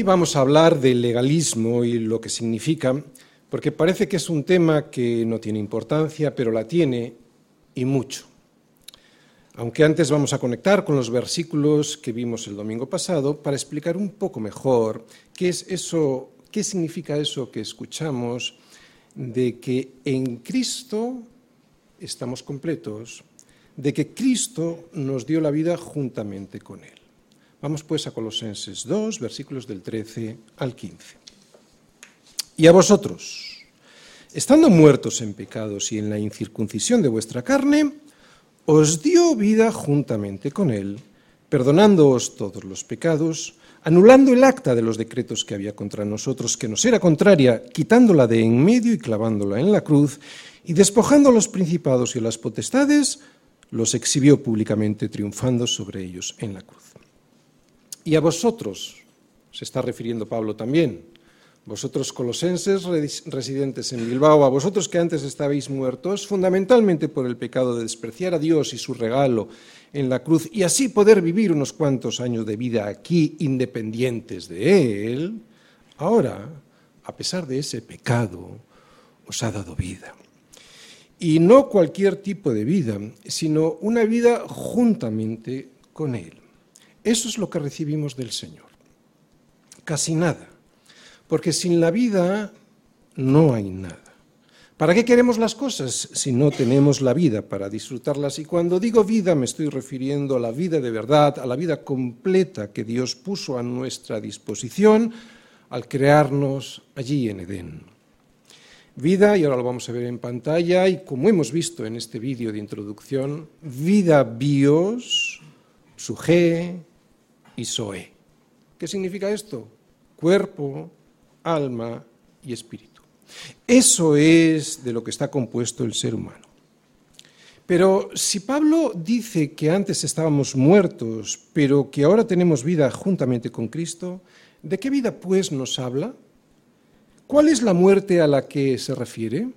Hoy vamos a hablar del legalismo y lo que significa, porque parece que es un tema que no tiene importancia, pero la tiene y mucho. Aunque antes vamos a conectar con los versículos que vimos el domingo pasado para explicar un poco mejor qué es eso, qué significa eso que escuchamos de que en Cristo estamos completos, de que Cristo nos dio la vida juntamente con él. Vamos pues a Colosenses 2, versículos del 13 al 15. Y a vosotros, estando muertos en pecados y en la incircuncisión de vuestra carne, os dio vida juntamente con él, perdonándoos todos los pecados, anulando el acta de los decretos que había contra nosotros, que nos era contraria, quitándola de en medio y clavándola en la cruz, y despojando a los principados y a las potestades, los exhibió públicamente, triunfando sobre ellos en la cruz. Y a vosotros, se está refiriendo Pablo también, vosotros colosenses residentes en Bilbao, a vosotros que antes estabais muertos, fundamentalmente por el pecado de despreciar a Dios y su regalo en la cruz, y así poder vivir unos cuantos años de vida aquí independientes de Él, ahora, a pesar de ese pecado, os ha dado vida. Y no cualquier tipo de vida, sino una vida juntamente con Él. Eso es lo que recibimos del Señor. Casi nada. Porque sin la vida no hay nada. ¿Para qué queremos las cosas si no tenemos la vida para disfrutarlas? Y cuando digo vida me estoy refiriendo a la vida de verdad, a la vida completa que Dios puso a nuestra disposición al crearnos allí en Edén. Vida, y ahora lo vamos a ver en pantalla, y como hemos visto en este vídeo de introducción, vida bios, suje, y. ¿Qué significa esto? Cuerpo, alma y espíritu. Eso es de lo que está compuesto el ser humano. Pero si Pablo dice que antes estábamos muertos, pero que ahora tenemos vida juntamente con Cristo, ¿de qué vida pues nos habla? ¿Cuál es la muerte a la que se refiere?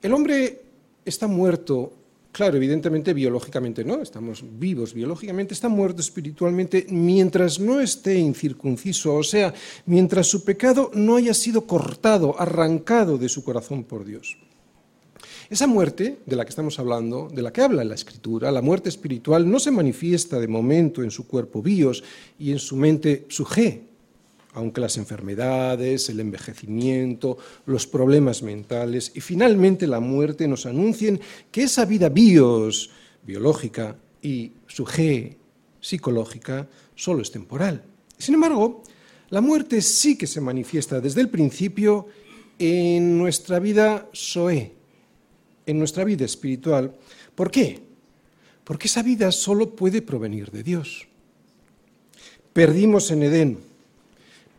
El hombre está muerto Claro, evidentemente biológicamente no, estamos vivos biológicamente, está muerto espiritualmente mientras no esté incircunciso, o sea, mientras su pecado no haya sido cortado, arrancado de su corazón por Dios. Esa muerte de la que estamos hablando, de la que habla la Escritura, la muerte espiritual, no se manifiesta de momento en su cuerpo bios y en su mente suje, aunque las enfermedades, el envejecimiento, los problemas mentales y finalmente la muerte nos anuncien que esa vida bios, biológica, y su G, psicológica, solo es temporal. Sin embargo, la muerte sí que se manifiesta desde el principio en nuestra vida soe, en nuestra vida espiritual. ¿Por qué? Porque esa vida solo puede provenir de Dios. Perdimos en Edén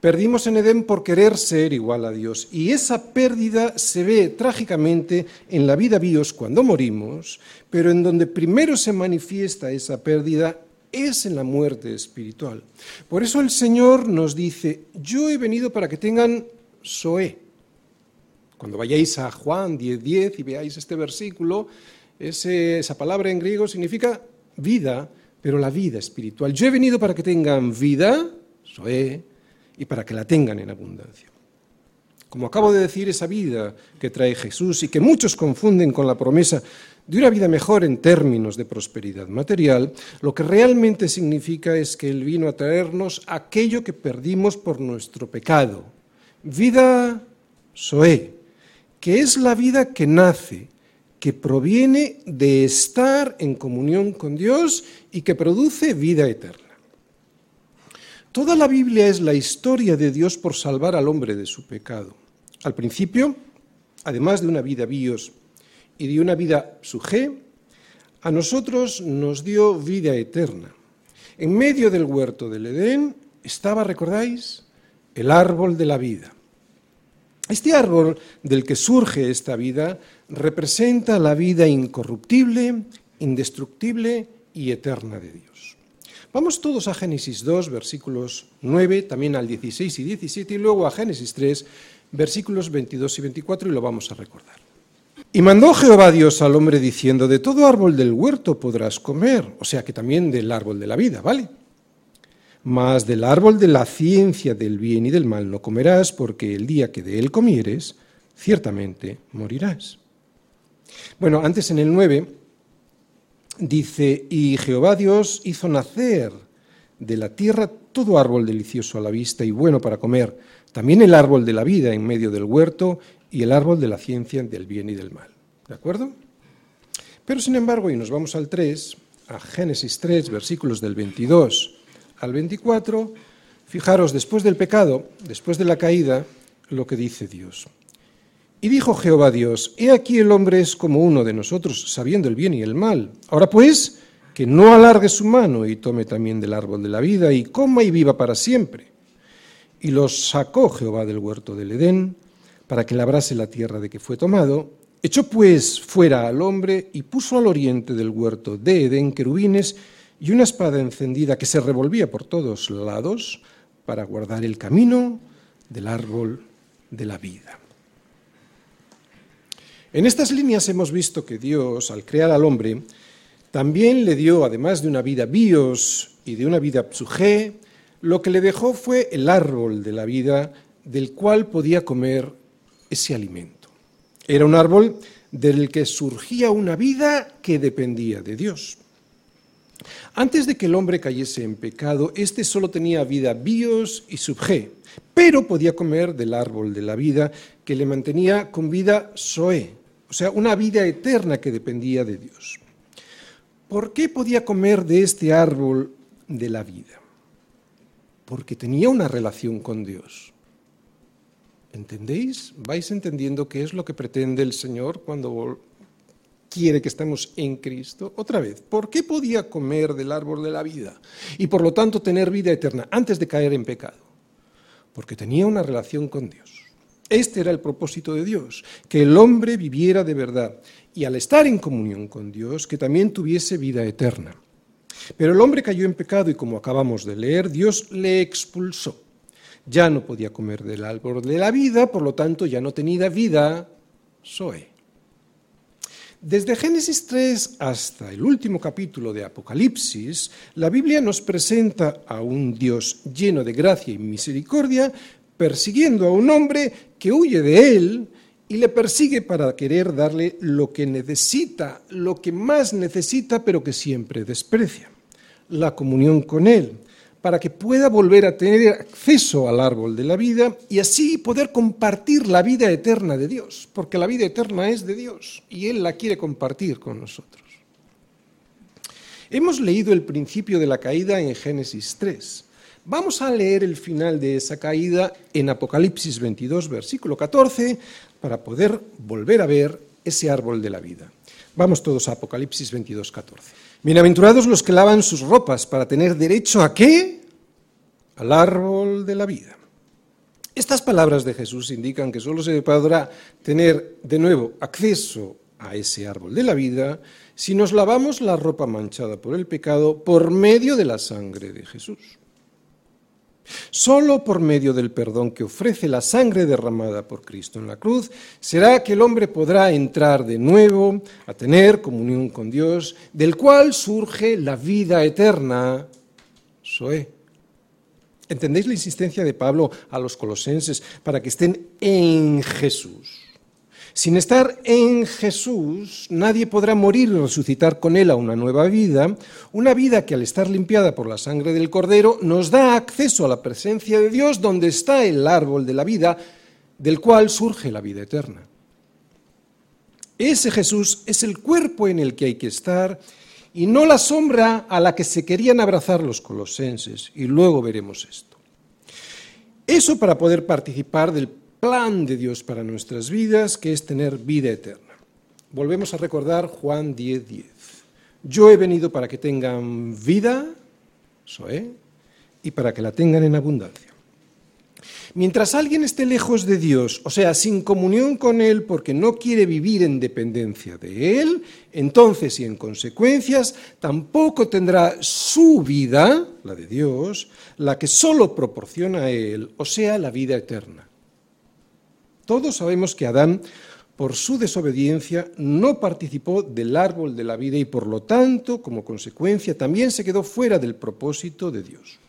Perdimos en Edén por querer ser igual a Dios y esa pérdida se ve trágicamente en la vida bios cuando morimos, pero en donde primero se manifiesta esa pérdida es en la muerte espiritual. Por eso el Señor nos dice, yo he venido para que tengan Soé. Cuando vayáis a Juan 10.10 10 y veáis este versículo, esa palabra en griego significa vida, pero la vida espiritual. Yo he venido para que tengan vida, Soé, y para que la tengan en abundancia. Como acabo de decir, esa vida que trae Jesús y que muchos confunden con la promesa de una vida mejor en términos de prosperidad material, lo que realmente significa es que Él vino a traernos aquello que perdimos por nuestro pecado. Vida Soé, que es la vida que nace, que proviene de estar en comunión con Dios y que produce vida eterna. Toda la Biblia es la historia de Dios por salvar al hombre de su pecado. Al principio, además de una vida bios y de una vida suje, a nosotros nos dio vida eterna. En medio del huerto del Edén estaba, ¿recordáis? El árbol de la vida. Este árbol del que surge esta vida representa la vida incorruptible, indestructible y eterna de Dios. Vamos todos a Génesis 2, versículos 9, también al 16 y 17, y luego a Génesis 3, versículos 22 y 24, y lo vamos a recordar. Y mandó Jehová Dios al hombre diciendo, de todo árbol del huerto podrás comer, o sea que también del árbol de la vida, ¿vale? Mas del árbol de la ciencia del bien y del mal no comerás, porque el día que de él comieres, ciertamente morirás. Bueno, antes en el 9 dice, y Jehová Dios hizo nacer de la tierra todo árbol delicioso a la vista y bueno para comer, también el árbol de la vida en medio del huerto y el árbol de la ciencia del bien y del mal. ¿De acuerdo? Pero sin embargo, y nos vamos al 3, a Génesis 3, versículos del 22 al 24, fijaros, después del pecado, después de la caída, lo que dice Dios. Y dijo Jehová Dios, He aquí el hombre es como uno de nosotros, sabiendo el bien y el mal. Ahora pues, que no alargue su mano y tome también del árbol de la vida y coma y viva para siempre. Y los sacó Jehová del huerto del Edén para que labrase la tierra de que fue tomado. Echó pues fuera al hombre y puso al oriente del huerto de Edén querubines y una espada encendida que se revolvía por todos lados para guardar el camino del árbol de la vida. En estas líneas hemos visto que Dios, al crear al hombre, también le dio, además de una vida bios y de una vida psugé, lo que le dejó fue el árbol de la vida del cual podía comer ese alimento. Era un árbol del que surgía una vida que dependía de Dios. Antes de que el hombre cayese en pecado, éste solo tenía vida bios y subje, pero podía comer del árbol de la vida que le mantenía con vida soe, o sea, una vida eterna que dependía de Dios. ¿Por qué podía comer de este árbol de la vida? Porque tenía una relación con Dios. ¿Entendéis? ¿Vais entendiendo qué es lo que pretende el Señor cuando quiere que estemos en Cristo? Otra vez, ¿por qué podía comer del árbol de la vida y por lo tanto tener vida eterna antes de caer en pecado? Porque tenía una relación con Dios. Este era el propósito de Dios, que el hombre viviera de verdad y al estar en comunión con Dios, que también tuviese vida eterna. Pero el hombre cayó en pecado y como acabamos de leer, Dios le expulsó. Ya no podía comer del árbol de la vida, por lo tanto ya no tenía vida, Zoe. Desde Génesis 3 hasta el último capítulo de Apocalipsis, la Biblia nos presenta a un Dios lleno de gracia y misericordia, persiguiendo a un hombre que huye de él y le persigue para querer darle lo que necesita, lo que más necesita, pero que siempre desprecia, la comunión con él, para que pueda volver a tener acceso al árbol de la vida y así poder compartir la vida eterna de Dios, porque la vida eterna es de Dios y Él la quiere compartir con nosotros. Hemos leído el principio de la caída en Génesis 3. Vamos a leer el final de esa caída en Apocalipsis 22, versículo 14, para poder volver a ver ese árbol de la vida. Vamos todos a Apocalipsis 22, 14. Bienaventurados los que lavan sus ropas para tener derecho a qué? Al árbol de la vida. Estas palabras de Jesús indican que solo se podrá tener de nuevo acceso a ese árbol de la vida si nos lavamos la ropa manchada por el pecado por medio de la sangre de Jesús. Solo por medio del perdón que ofrece la sangre derramada por Cristo en la cruz será que el hombre podrá entrar de nuevo a tener comunión con Dios, del cual surge la vida eterna. Soe. ¿Entendéis la insistencia de Pablo a los colosenses para que estén en Jesús? Sin estar en Jesús, nadie podrá morir y resucitar con Él a una nueva vida, una vida que al estar limpiada por la sangre del Cordero nos da acceso a la presencia de Dios donde está el árbol de la vida, del cual surge la vida eterna. Ese Jesús es el cuerpo en el que hay que estar y no la sombra a la que se querían abrazar los colosenses, y luego veremos esto. Eso para poder participar del plan de Dios para nuestras vidas, que es tener vida eterna. Volvemos a recordar Juan 10:10. 10. Yo he venido para que tengan vida, soy, y para que la tengan en abundancia. Mientras alguien esté lejos de Dios, o sea, sin comunión con Él porque no quiere vivir en dependencia de Él, entonces y en consecuencias tampoco tendrá su vida, la de Dios, la que solo proporciona a Él, o sea, la vida eterna. Todos sabemos que Adán, por su desobediencia, no participó del árbol de la vida y por lo tanto, como consecuencia, también se quedó fuera del propósito de Dios.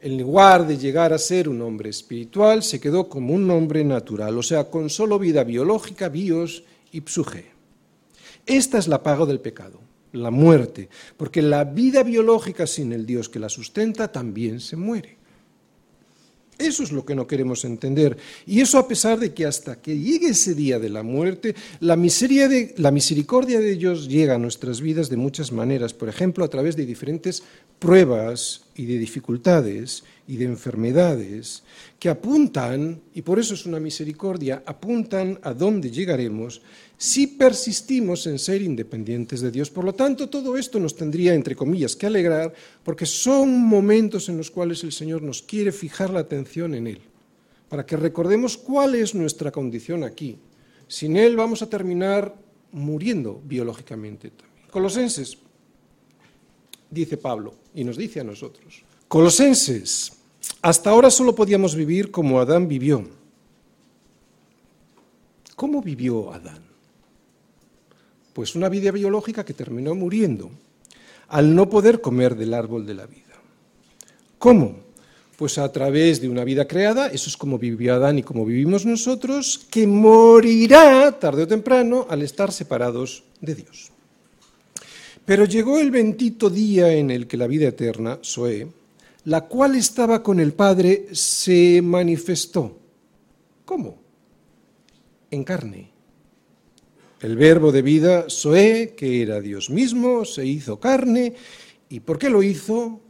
En lugar de llegar a ser un hombre espiritual, se quedó como un hombre natural, o sea, con solo vida biológica, bios y psuje. Esta es la paga del pecado, la muerte, porque la vida biológica sin el Dios que la sustenta también se muere. Eso es lo que no queremos entender. Y eso a pesar de que hasta que llegue ese día de la muerte, la, de, la misericordia de Dios llega a nuestras vidas de muchas maneras. Por ejemplo, a través de diferentes pruebas y de dificultades y de enfermedades que apuntan, y por eso es una misericordia, apuntan a dónde llegaremos si persistimos en ser independientes de Dios. Por lo tanto, todo esto nos tendría, entre comillas, que alegrar, porque son momentos en los cuales el Señor nos quiere fijar la atención en Él, para que recordemos cuál es nuestra condición aquí. Sin Él vamos a terminar muriendo biológicamente también. Colosenses, dice Pablo, y nos dice a nosotros. Colosenses, hasta ahora solo podíamos vivir como Adán vivió. ¿Cómo vivió Adán? Pues una vida biológica que terminó muriendo al no poder comer del árbol de la vida. ¿Cómo? Pues a través de una vida creada, eso es como vivió Adán y como vivimos nosotros, que morirá tarde o temprano al estar separados de Dios. Pero llegó el bendito día en el que la vida eterna, Soe, la cual estaba con el Padre, se manifestó. ¿Cómo? En carne el verbo de vida, Soé, que era Dios mismo, se hizo carne. ¿Y por qué lo hizo?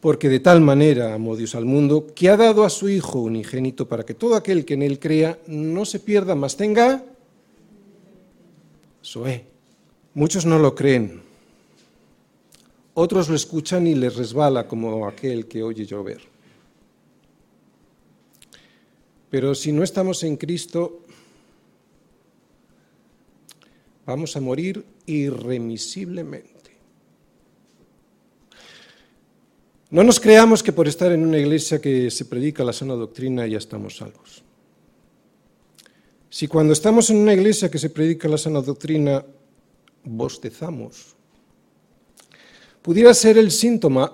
Porque de tal manera amó Dios al mundo que ha dado a su Hijo unigénito para que todo aquel que en él crea no se pierda, más tenga Soé. Muchos no lo creen. Otros lo escuchan y les resbala como aquel que oye llover. Pero si no estamos en Cristo, Vamos a morir irremisiblemente. No nos creamos que por estar en una iglesia que se predica la sana doctrina ya estamos salvos. Si cuando estamos en una iglesia que se predica la sana doctrina bostezamos, pudiera ser el síntoma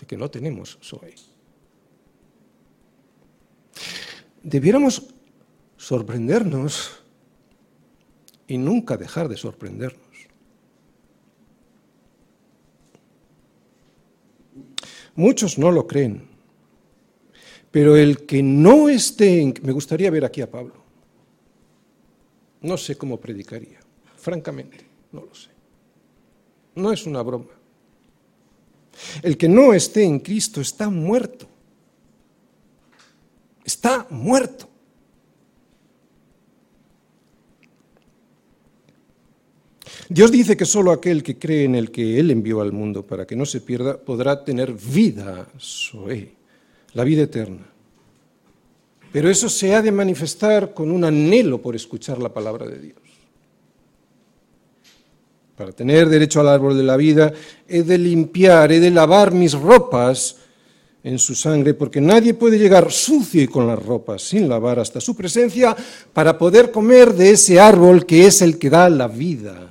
de que no tenemos soy. Debiéramos sorprendernos y nunca dejar de sorprendernos. Muchos no lo creen, pero el que no esté en... Me gustaría ver aquí a Pablo. No sé cómo predicaría, francamente, no lo sé. No es una broma. El que no esté en Cristo está muerto. Está muerto. Dios dice que solo aquel que cree en el que Él envió al mundo para que no se pierda podrá tener vida, la vida eterna. Pero eso se ha de manifestar con un anhelo por escuchar la palabra de Dios. Para tener derecho al árbol de la vida, he de limpiar, he de lavar mis ropas en su sangre, porque nadie puede llegar sucio y con las ropas sin lavar hasta su presencia para poder comer de ese árbol que es el que da la vida.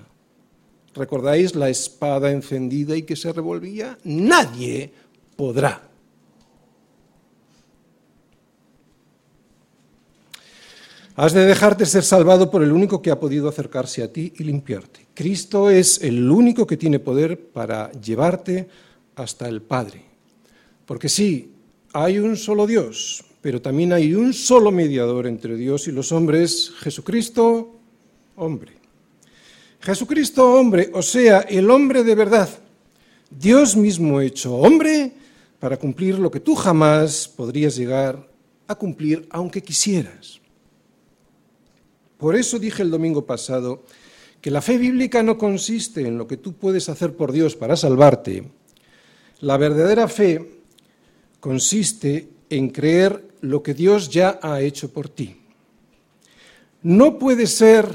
¿Recordáis la espada encendida y que se revolvía? Nadie podrá. Has de dejarte ser salvado por el único que ha podido acercarse a ti y limpiarte. Cristo es el único que tiene poder para llevarte hasta el Padre. Porque sí, hay un solo Dios, pero también hay un solo mediador entre Dios y los hombres, Jesucristo, hombre. Jesucristo hombre, o sea, el hombre de verdad, Dios mismo hecho hombre para cumplir lo que tú jamás podrías llegar a cumplir aunque quisieras. Por eso dije el domingo pasado que la fe bíblica no consiste en lo que tú puedes hacer por Dios para salvarte. La verdadera fe consiste en creer lo que Dios ya ha hecho por ti. No puede ser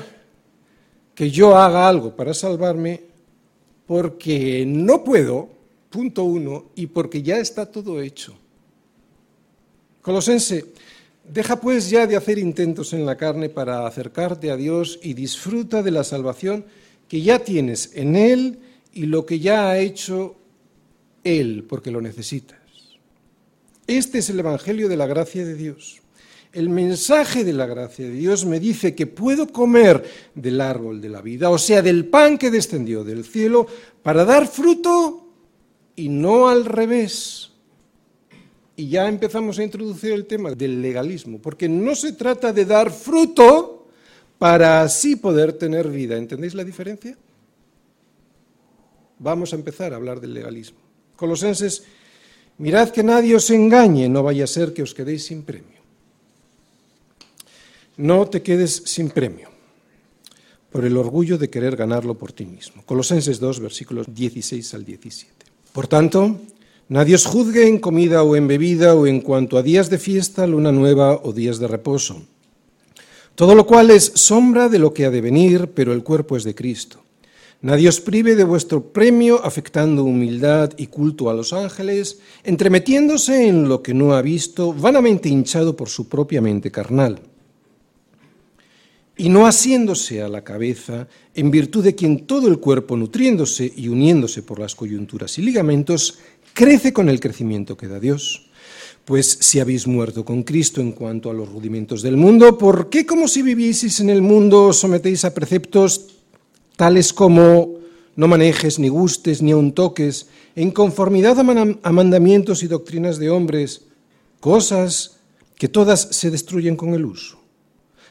que yo haga algo para salvarme porque no puedo, punto uno, y porque ya está todo hecho. Colosense, deja pues ya de hacer intentos en la carne para acercarte a Dios y disfruta de la salvación que ya tienes en Él y lo que ya ha hecho Él, porque lo necesitas. Este es el Evangelio de la gracia de Dios. El mensaje de la gracia de Dios me dice que puedo comer del árbol de la vida, o sea, del pan que descendió del cielo, para dar fruto y no al revés. Y ya empezamos a introducir el tema del legalismo, porque no se trata de dar fruto para así poder tener vida. ¿Entendéis la diferencia? Vamos a empezar a hablar del legalismo. Colosenses, mirad que nadie os engañe, no vaya a ser que os quedéis sin premio. No te quedes sin premio por el orgullo de querer ganarlo por ti mismo. Colosenses 2, versículos 16 al 17. Por tanto, nadie os juzgue en comida o en bebida o en cuanto a días de fiesta, luna nueva o días de reposo. Todo lo cual es sombra de lo que ha de venir, pero el cuerpo es de Cristo. Nadie os prive de vuestro premio afectando humildad y culto a los ángeles, entremetiéndose en lo que no ha visto, vanamente hinchado por su propia mente carnal y no asiéndose a la cabeza, en virtud de quien todo el cuerpo, nutriéndose y uniéndose por las coyunturas y ligamentos, crece con el crecimiento que da Dios. Pues si habéis muerto con Cristo en cuanto a los rudimentos del mundo, ¿por qué como si vivieseis en el mundo sometéis a preceptos tales como no manejes, ni gustes, ni aun toques, en conformidad a mandamientos y doctrinas de hombres, cosas que todas se destruyen con el uso?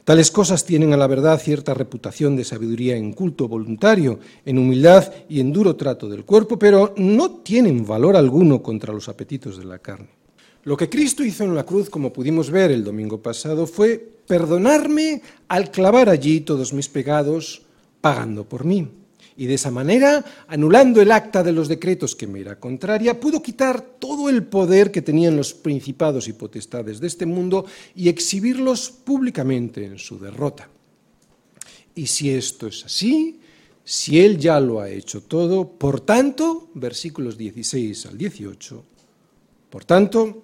Tales cosas tienen a la verdad cierta reputación de sabiduría en culto voluntario, en humildad y en duro trato del cuerpo, pero no tienen valor alguno contra los apetitos de la carne. Lo que Cristo hizo en la cruz, como pudimos ver el domingo pasado, fue perdonarme al clavar allí todos mis pecados, pagando por mí y de esa manera, anulando el acta de los decretos que me era contraria, pudo quitar todo el poder que tenían los principados y potestades de este mundo y exhibirlos públicamente en su derrota. Y si esto es así, si Él ya lo ha hecho todo, por tanto, versículos 16 al 18, por tanto,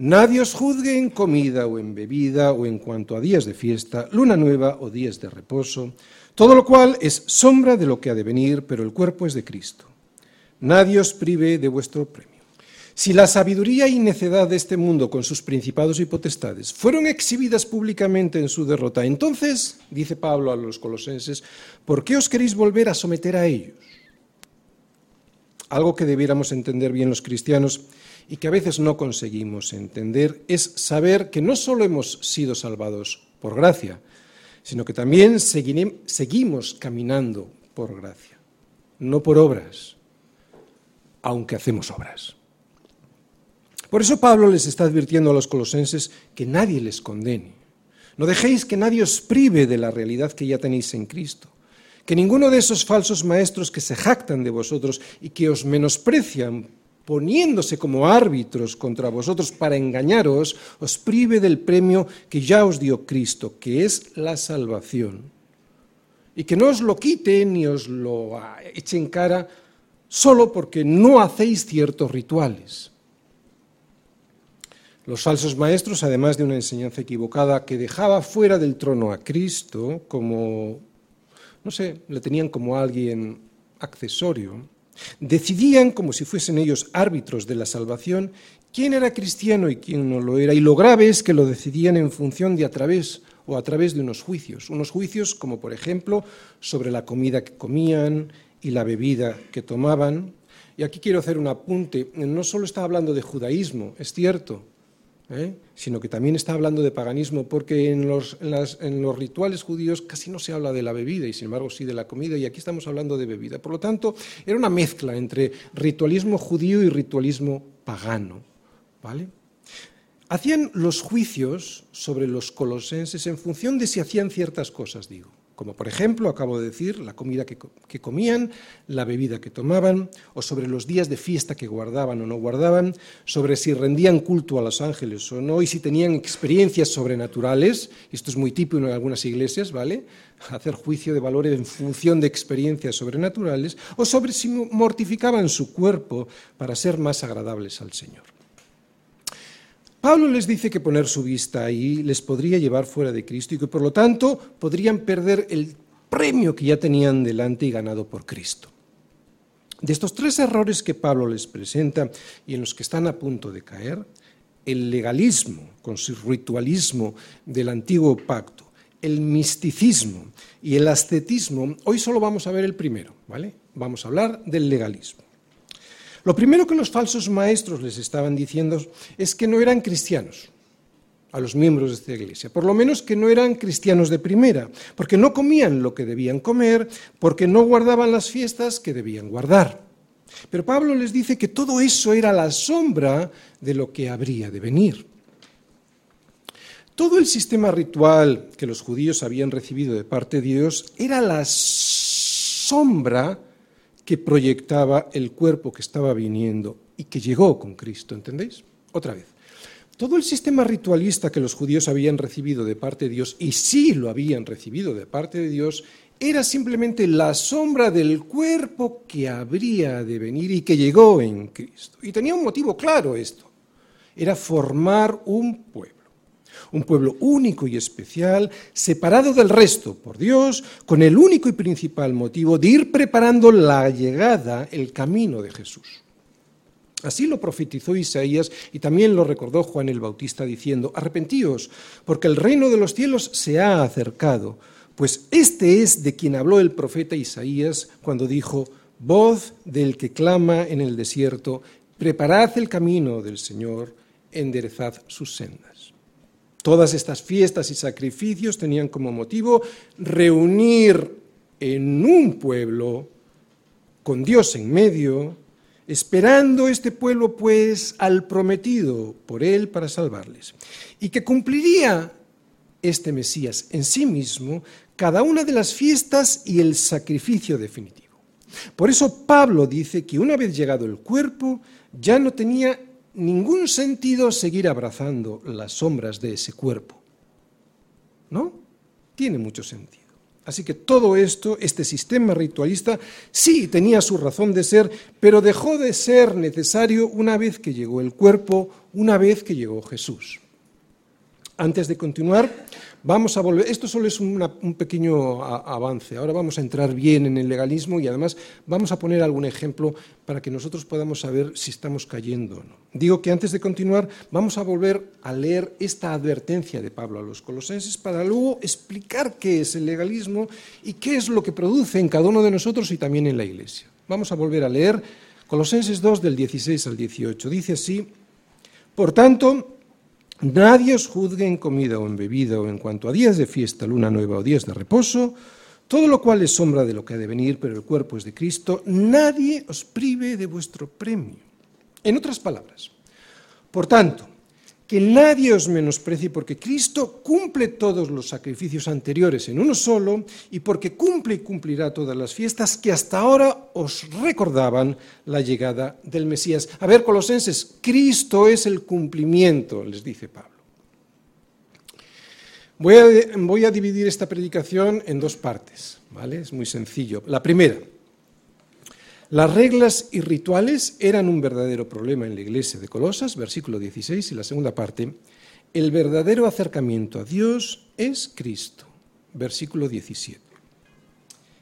nadie os juzgue en comida o en bebida o en cuanto a días de fiesta, luna nueva o días de reposo, todo lo cual es sombra de lo que ha de venir, pero el cuerpo es de Cristo. Nadie os prive de vuestro premio. Si la sabiduría y necedad de este mundo con sus principados y potestades fueron exhibidas públicamente en su derrota, entonces, dice Pablo a los colosenses, ¿por qué os queréis volver a someter a ellos? Algo que debiéramos entender bien los cristianos y que a veces no conseguimos entender es saber que no solo hemos sido salvados por gracia, sino que también seguimos caminando por gracia, no por obras, aunque hacemos obras. Por eso Pablo les está advirtiendo a los colosenses que nadie les condene. No dejéis que nadie os prive de la realidad que ya tenéis en Cristo. Que ninguno de esos falsos maestros que se jactan de vosotros y que os menosprecian poniéndose como árbitros contra vosotros para engañaros, os prive del premio que ya os dio Cristo, que es la salvación. Y que no os lo quite ni os lo eche en cara solo porque no hacéis ciertos rituales. Los falsos maestros, además de una enseñanza equivocada que dejaba fuera del trono a Cristo, como, no sé, le tenían como alguien accesorio, Decidían, como si fuesen ellos árbitros de la salvación, quién era cristiano y quién no lo era. Y lo grave es que lo decidían en función de a través o a través de unos juicios. Unos juicios como, por ejemplo, sobre la comida que comían y la bebida que tomaban. Y aquí quiero hacer un apunte. No solo está hablando de judaísmo, es cierto, ¿eh? sino que también está hablando de paganismo, porque en los, en, los, rituales judíos casi no se habla de la bebida y sin embargo sí de la comida, y aquí estamos hablando de bebida. Por lo tanto, era una mezcla entre ritualismo judío y ritualismo pagano. ¿vale? Hacían los juicios sobre los colosenses en función de si hacían ciertas cosas, digo como por ejemplo, acabo de decir, la comida que, comían, la bebida que tomaban, o sobre los días de fiesta que guardaban o no guardaban, sobre si rendían culto a los ángeles o no, y si tenían experiencias sobrenaturales, esto es muy típico en algunas iglesias, ¿vale? Hacer juicio de valores en función de experiencias sobrenaturales, o sobre si mortificaban su cuerpo para ser más agradables al Señor. Pablo les dice que poner su vista ahí les podría llevar fuera de Cristo y que por lo tanto podrían perder el premio que ya tenían delante y ganado por Cristo. De estos tres errores que Pablo les presenta y en los que están a punto de caer, el legalismo con su ritualismo del antiguo pacto, el misticismo y el ascetismo, hoy solo vamos a ver el primero, ¿vale? Vamos a hablar del legalismo. Lo primero que los falsos maestros les estaban diciendo es que no eran cristianos a los miembros de esta iglesia, por lo menos que no eran cristianos de primera, porque no comían lo que debían comer, porque no guardaban las fiestas que debían guardar. Pero Pablo les dice que todo eso era la sombra de lo que habría de venir. Todo el sistema ritual que los judíos habían recibido de parte de Dios era la sombra que proyectaba el cuerpo que estaba viniendo y que llegó con Cristo, ¿entendéis? Otra vez. Todo el sistema ritualista que los judíos habían recibido de parte de Dios, y sí lo habían recibido de parte de Dios, era simplemente la sombra del cuerpo que habría de venir y que llegó en Cristo. Y tenía un motivo claro esto, era formar un pueblo, un pueblo único y especial, separado del resto por Dios, con el único y principal motivo de ir preparando la llegada, el camino de Jesús. Así lo profetizó Isaías y también lo recordó Juan el Bautista diciendo, arrepentíos, porque el reino de los cielos se ha acercado, pues este es de quien habló el profeta Isaías cuando dijo, voz del que clama en el desierto, preparad el camino del Señor, enderezad sus sendas. Todas estas fiestas y sacrificios tenían como motivo reunir en un pueblo, con Dios en medio, esperando este pueblo pues al prometido por él para salvarles, y que cumpliría este Mesías en sí mismo cada una de las fiestas y el sacrificio definitivo. Por eso Pablo dice que una vez llegado el cuerpo, ya no tenía ningún sentido seguir abrazando las sombras de ese cuerpo. ¿No? Tiene mucho sentido. Así que todo esto, este sistema ritualista, sí tenía su razón de ser, pero dejó de ser necesario una vez que llegó el cuerpo, una vez que llegó Jesús. Antes de continuar, vamos a volver. Esto solo es un pequeño avance. Ahora vamos a entrar bien en el legalismo y además vamos a poner algún ejemplo para que nosotros podamos saber si estamos cayendo o no. Digo que antes de continuar, vamos a volver a leer esta advertencia de Pablo a los colosenses para luego explicar qué es el legalismo y qué es lo que produce en cada uno de nosotros y también en la Iglesia. Vamos a volver a leer Colosenses 2 del 16 al 18. Dice así: Por tanto, Nadie os juzgue en comida o en bebida o en cuanto a días de fiesta, luna nueva o días de reposo, todo lo cual es sombra de lo que ha de venir, pero el cuerpo es de Cristo. Nadie os prive de vuestro premio. En otras palabras, por tanto, que nadie os menosprecie porque Cristo cumple todos los sacrificios anteriores en uno solo y porque cumple y cumplirá todas las fiestas que hasta ahora os recordaban la llegada del Mesías. A ver, colosenses, Cristo es el cumplimiento, les dice Pablo. Voy a, voy a dividir esta predicación en dos partes, ¿vale? Es muy sencillo. La primera, las reglas y rituales eran un verdadero problema en la iglesia de Colosas, versículo 16, y la segunda parte, el verdadero acercamiento a Dios es Cristo, versículo 17.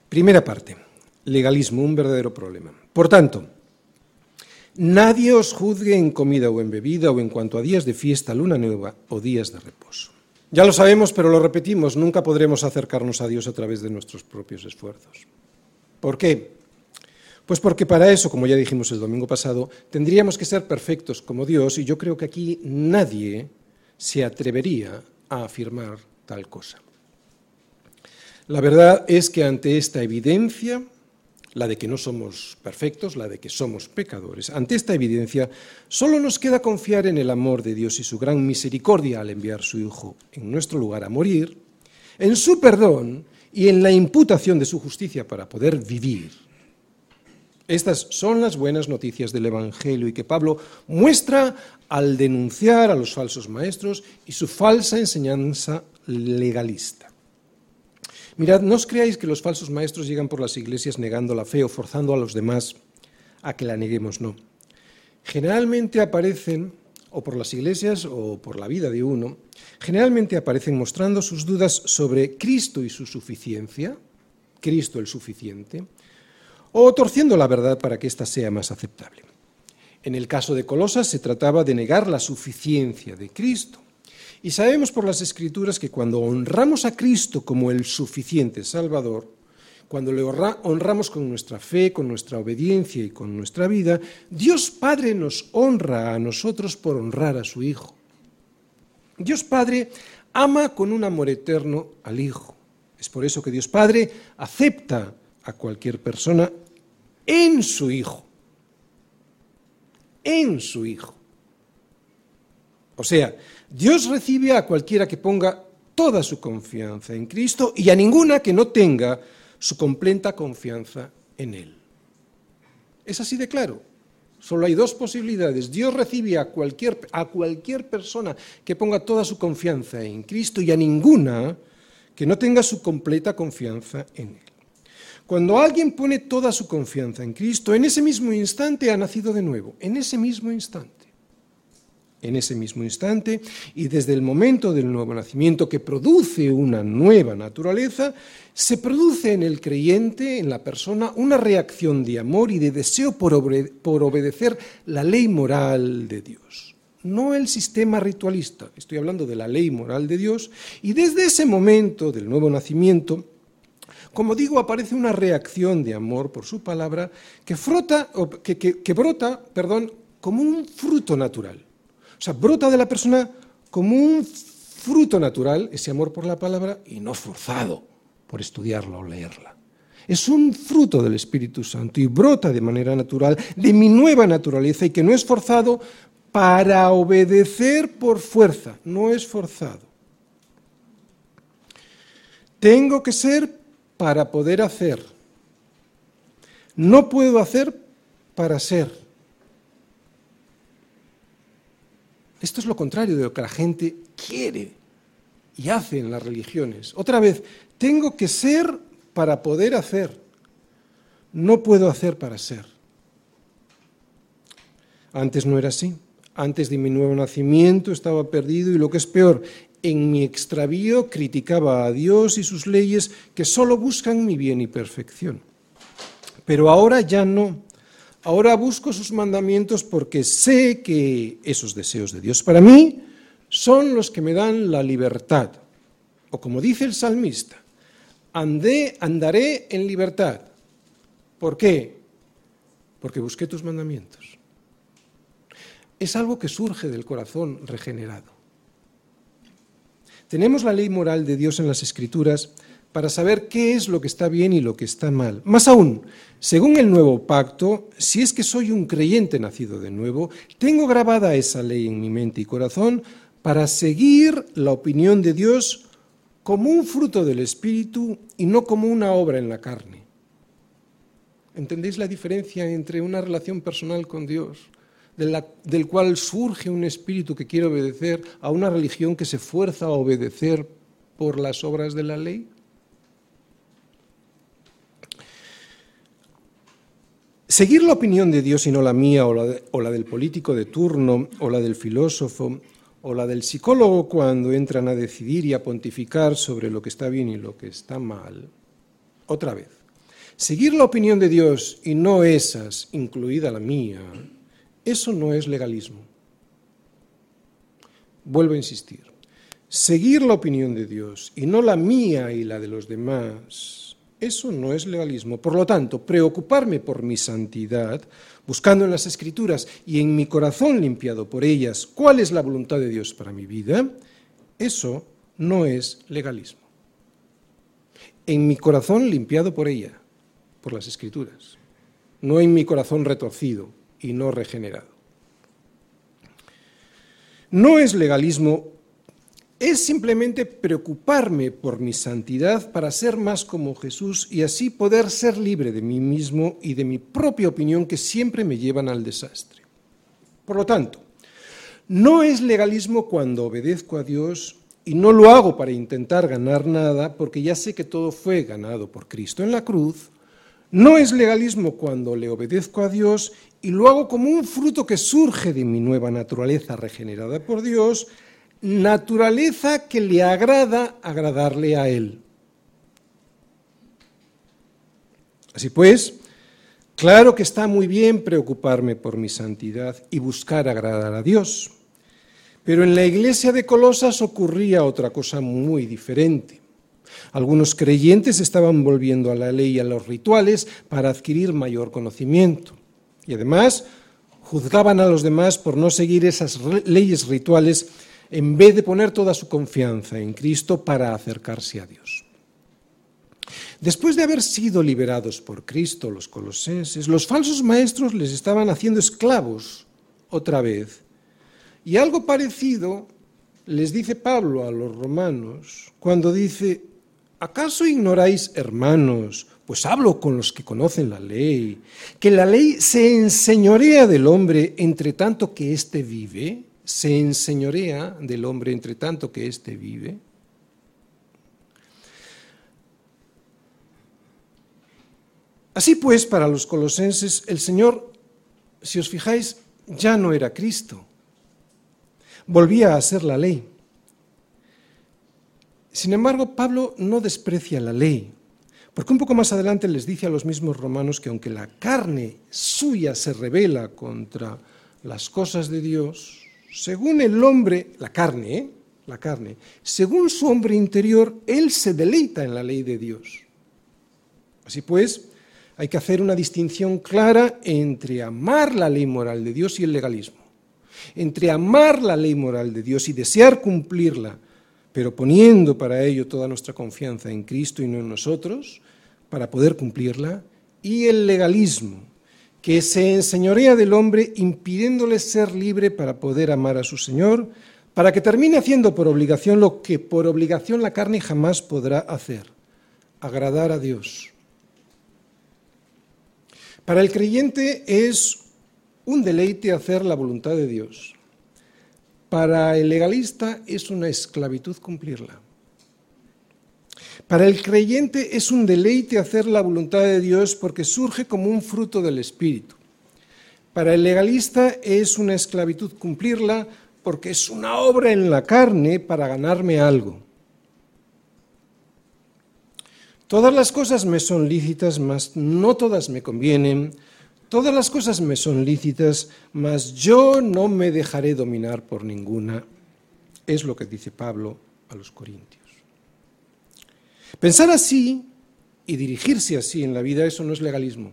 Primera parte, legalismo, un verdadero problema. Por tanto, nadie os juzgue en comida o en bebida o en cuanto a días de fiesta, luna nueva o días de reposo. Ya lo sabemos, pero lo repetimos, nunca podremos acercarnos a Dios a través de nuestros propios esfuerzos. ¿Por qué? Pues porque para eso, como ya dijimos el domingo pasado, tendríamos que ser perfectos como Dios y yo creo que aquí nadie se atrevería a afirmar tal cosa. La verdad es que ante esta evidencia, la de que no somos perfectos, la de que somos pecadores, ante esta evidencia solo nos queda confiar en el amor de Dios y su gran misericordia al enviar su Hijo en nuestro lugar a morir, en su perdón y en la imputación de su justicia para poder vivir estas son las buenas noticias del Evangelio y que Pablo muestra al denunciar a los falsos maestros y su falsa enseñanza legalista. Mirad, no os creáis que los falsos maestros llegan por las iglesias negando la fe o forzando a los demás a que la neguemos, no. Generalmente aparecen, o por las iglesias o por la vida de uno, generalmente aparecen mostrando sus dudas sobre Cristo y su suficiencia, Cristo el suficiente, o torciendo la verdad para que ésta sea más aceptable. En el caso de Colosas se trataba de negar la suficiencia de Cristo. Y sabemos por las Escrituras que cuando honramos a Cristo como el suficiente Salvador, cuando le honramos con nuestra fe, con nuestra obediencia y con nuestra vida, Dios Padre nos honra a nosotros por honrar a su Hijo. Dios Padre ama con un amor eterno al Hijo. Es por eso que Dios Padre acepta a cualquier persona en su Hijo. En su Hijo. O sea, Dios recibe a cualquiera que ponga toda su confianza en Cristo y a ninguna que no tenga su completa confianza en Él. Es así de claro. Solo hay dos posibilidades. Dios recibe a cualquier, a cualquier persona que ponga toda su confianza en Cristo y a ninguna que no tenga su completa confianza en Él. Cuando alguien pone toda su confianza en Cristo, en ese mismo instante ha nacido de nuevo, en ese mismo instante en ese mismo instante y desde el momento del nuevo nacimiento que produce una nueva naturaleza, se produce en el creyente, en la persona, una reacción de amor y de deseo por, obedecer la ley moral de Dios. No el sistema ritualista, estoy hablando de la ley moral de Dios, y desde ese momento del nuevo nacimiento, como digo, aparece una reacción de amor por su palabra que, frota, que, que brota perdón, como un fruto natural. O sea, brota de la persona como un fruto natural, ese amor por la palabra, y no forzado por estudiarla o leerla. Es un fruto del Espíritu Santo y brota de manera natural de mi nueva naturaleza y que no es forzado para obedecer por fuerza, no es forzado. Tengo que ser para poder hacer. No puedo hacer para ser. Esto es lo contrario de lo que la gente quiere y hace en las religiones. Otra vez, tengo que ser para poder hacer. No puedo hacer para ser. Antes no era así. Antes de mi nuevo nacimiento estaba perdido y lo que es peor, en mi extravío criticaba a Dios y sus leyes que solo buscan mi bien y perfección. Pero ahora ya no. Ahora busco sus mandamientos porque sé que esos deseos de Dios para mí son los que me dan la libertad. O como dice el salmista, andé, andaré en libertad. ¿Por qué? Porque busqué tus mandamientos. Es algo que surge del corazón regenerado. Tenemos la ley moral de Dios en las Escrituras para saber qué es lo que está bien y lo que está mal. Más aún, según el nuevo pacto, si es que soy un creyente nacido de nuevo, tengo grabada esa ley en mi mente y corazón para seguir la opinión de Dios como un fruto del Espíritu y no como una obra en la carne. ¿Entendéis la diferencia entre una relación personal con Dios, del cual surge un espíritu que quiere obedecer, a una religión que se fuerza a obedecer por las obras de la ley? Seguir la opinión de Dios y no la mía o la, del político de turno o la del filósofo o la del psicólogo cuando entran a decidir y a pontificar sobre lo que está bien y lo que está mal. Otra vez, seguir la opinión de Dios y no esas, incluida la mía, eso no es legalismo. Vuelvo a insistir. Seguir la opinión de Dios y no la mía y la de los demás eso no es legalismo. Por lo tanto, preocuparme por mi santidad, buscando en las escrituras y en mi corazón limpiado por ellas cuál es la voluntad de Dios para mi vida, eso no es legalismo. En mi corazón limpiado por ella, por las escrituras, no en mi corazón retorcido y no regenerado. No es legalismo es simplemente preocuparme por mi santidad para ser más como Jesús y así poder ser libre de mí mismo y de mi propia opinión que siempre me llevan al desastre. Por lo tanto, no es legalismo cuando obedezco a Dios y no lo hago para intentar ganar nada porque ya sé que todo fue ganado por Cristo en la cruz. No es legalismo cuando le obedezco a Dios y lo hago como un fruto que surge de mi nueva naturaleza regenerada por Dios, naturaleza que le agrada agradarle a Él. Así pues, Claro que está muy bien preocuparme por mi santidad y buscar agradar a Dios, pero en la iglesia de Colosas ocurría otra cosa muy diferente. Algunos creyentes estaban volviendo a la ley y a los rituales para adquirir mayor conocimiento. Y además juzgaban a los demás por no seguir esas leyes rituales en vez de poner toda su confianza en Cristo para acercarse a Dios. Después de haber sido liberados por Cristo los colosenses, los falsos maestros les estaban haciendo esclavos otra vez. Y algo parecido les dice Pablo a los romanos cuando dice, ¿acaso ignoráis, hermanos, pues hablo con los que conocen la ley, que la ley se enseñorea del hombre entre tanto que éste vive? ¿Se enseñorea del hombre entre tanto que éste vive? Así pues, para los colosenses, el Señor, si os fijáis, ya no era Cristo, volvía a ser la ley. Sin embargo, Pablo no desprecia la ley, porque un poco más adelante les dice a los mismos romanos que aunque la carne suya se revela contra las cosas de Dios, según el hombre, la carne, ¿eh? la carne, según su hombre interior, él se deleita en la ley de Dios. Así pues, hay que hacer una distinción clara entre amar la ley moral de Dios y el legalismo. Entre amar la ley moral de Dios y desear cumplirla, pero poniendo para ello toda nuestra confianza en Cristo y no en nosotros, para poder cumplirla, y el legalismo, que se enseñorea del hombre impidiéndole ser libre para poder amar a su Señor, para que termine haciendo por obligación lo que por obligación la carne jamás podrá hacer, agradar a Dios. Para el creyente es un deleite hacer la voluntad de Dios. Para el legalista es una esclavitud cumplirla. Para el creyente es un deleite hacer la voluntad de Dios porque surge como un fruto del Espíritu. Para el legalista es una esclavitud cumplirla porque es una obra en la carne para ganarme algo. Todas las cosas me son lícitas, mas no todas me convienen. Todas las cosas me son lícitas, mas yo no me dejaré dominar por ninguna. Es lo que dice Pablo a los Corintios. Pensar así y dirigirse así en la vida, eso no es legalismo.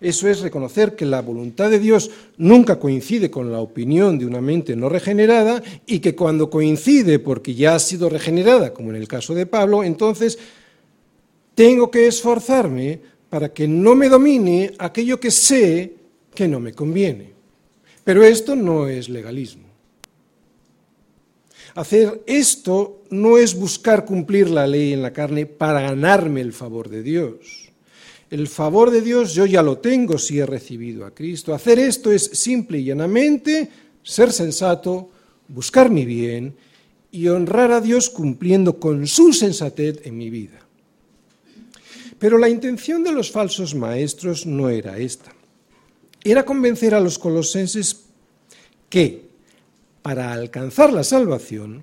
Eso es reconocer que la voluntad de Dios nunca coincide con la opinión de una mente no regenerada y que cuando coincide porque ya ha sido regenerada, como en el caso de Pablo, entonces tengo que esforzarme para que no me domine aquello que sé que no me conviene. Pero esto no es legalismo. Hacer esto no es buscar cumplir la ley en la carne para ganarme el favor de Dios. El favor de Dios yo ya lo tengo si he recibido a Cristo. Hacer esto es simple y llanamente ser sensato, buscar mi bien y honrar a Dios cumpliendo con su sensatez en mi vida. Pero la intención de los falsos maestros no era esta. Era convencer a los colosenses que, para alcanzar la salvación,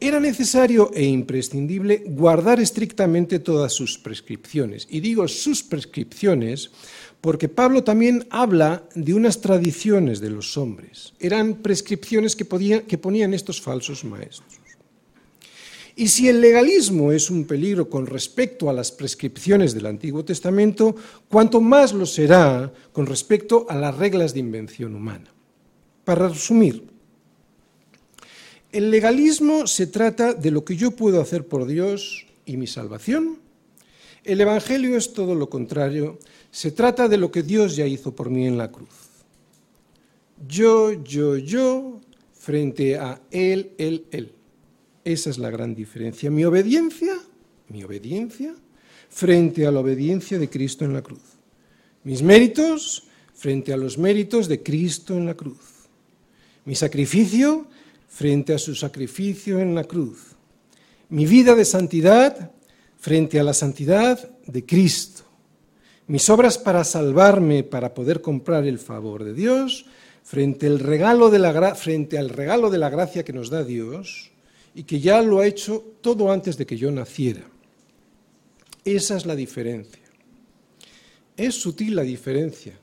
era necesario e imprescindible guardar estrictamente todas sus prescripciones. Y digo sus prescripciones porque Pablo también habla de unas tradiciones de los hombres. Eran prescripciones que, que ponían estos falsos maestros. Y si el legalismo es un peligro con respecto a las prescripciones del Antiguo Testamento, cuanto más lo será con respecto a las reglas de invención humana. Para resumir, el legalismo se trata de lo que yo puedo hacer por Dios y mi salvación. El Evangelio es todo lo contrario. Se trata de lo que Dios ya hizo por mí en la cruz. Yo, yo, yo, frente a Él, Él, Él. Esa es la gran diferencia. Mi obediencia, mi obediencia, frente a la obediencia de Cristo en la cruz. Mis méritos frente a los méritos de Cristo en la cruz. Mi sacrificio frente a su sacrificio en la cruz. Mi vida de santidad frente a la santidad de Cristo. Mis obras para salvarme, para poder comprar el favor de Dios, frente al regalo de la, frente al regalo de la gracia que nos da Dios y que ya lo ha hecho todo antes de que yo naciera. Esa es la diferencia. Es sutil la diferencia.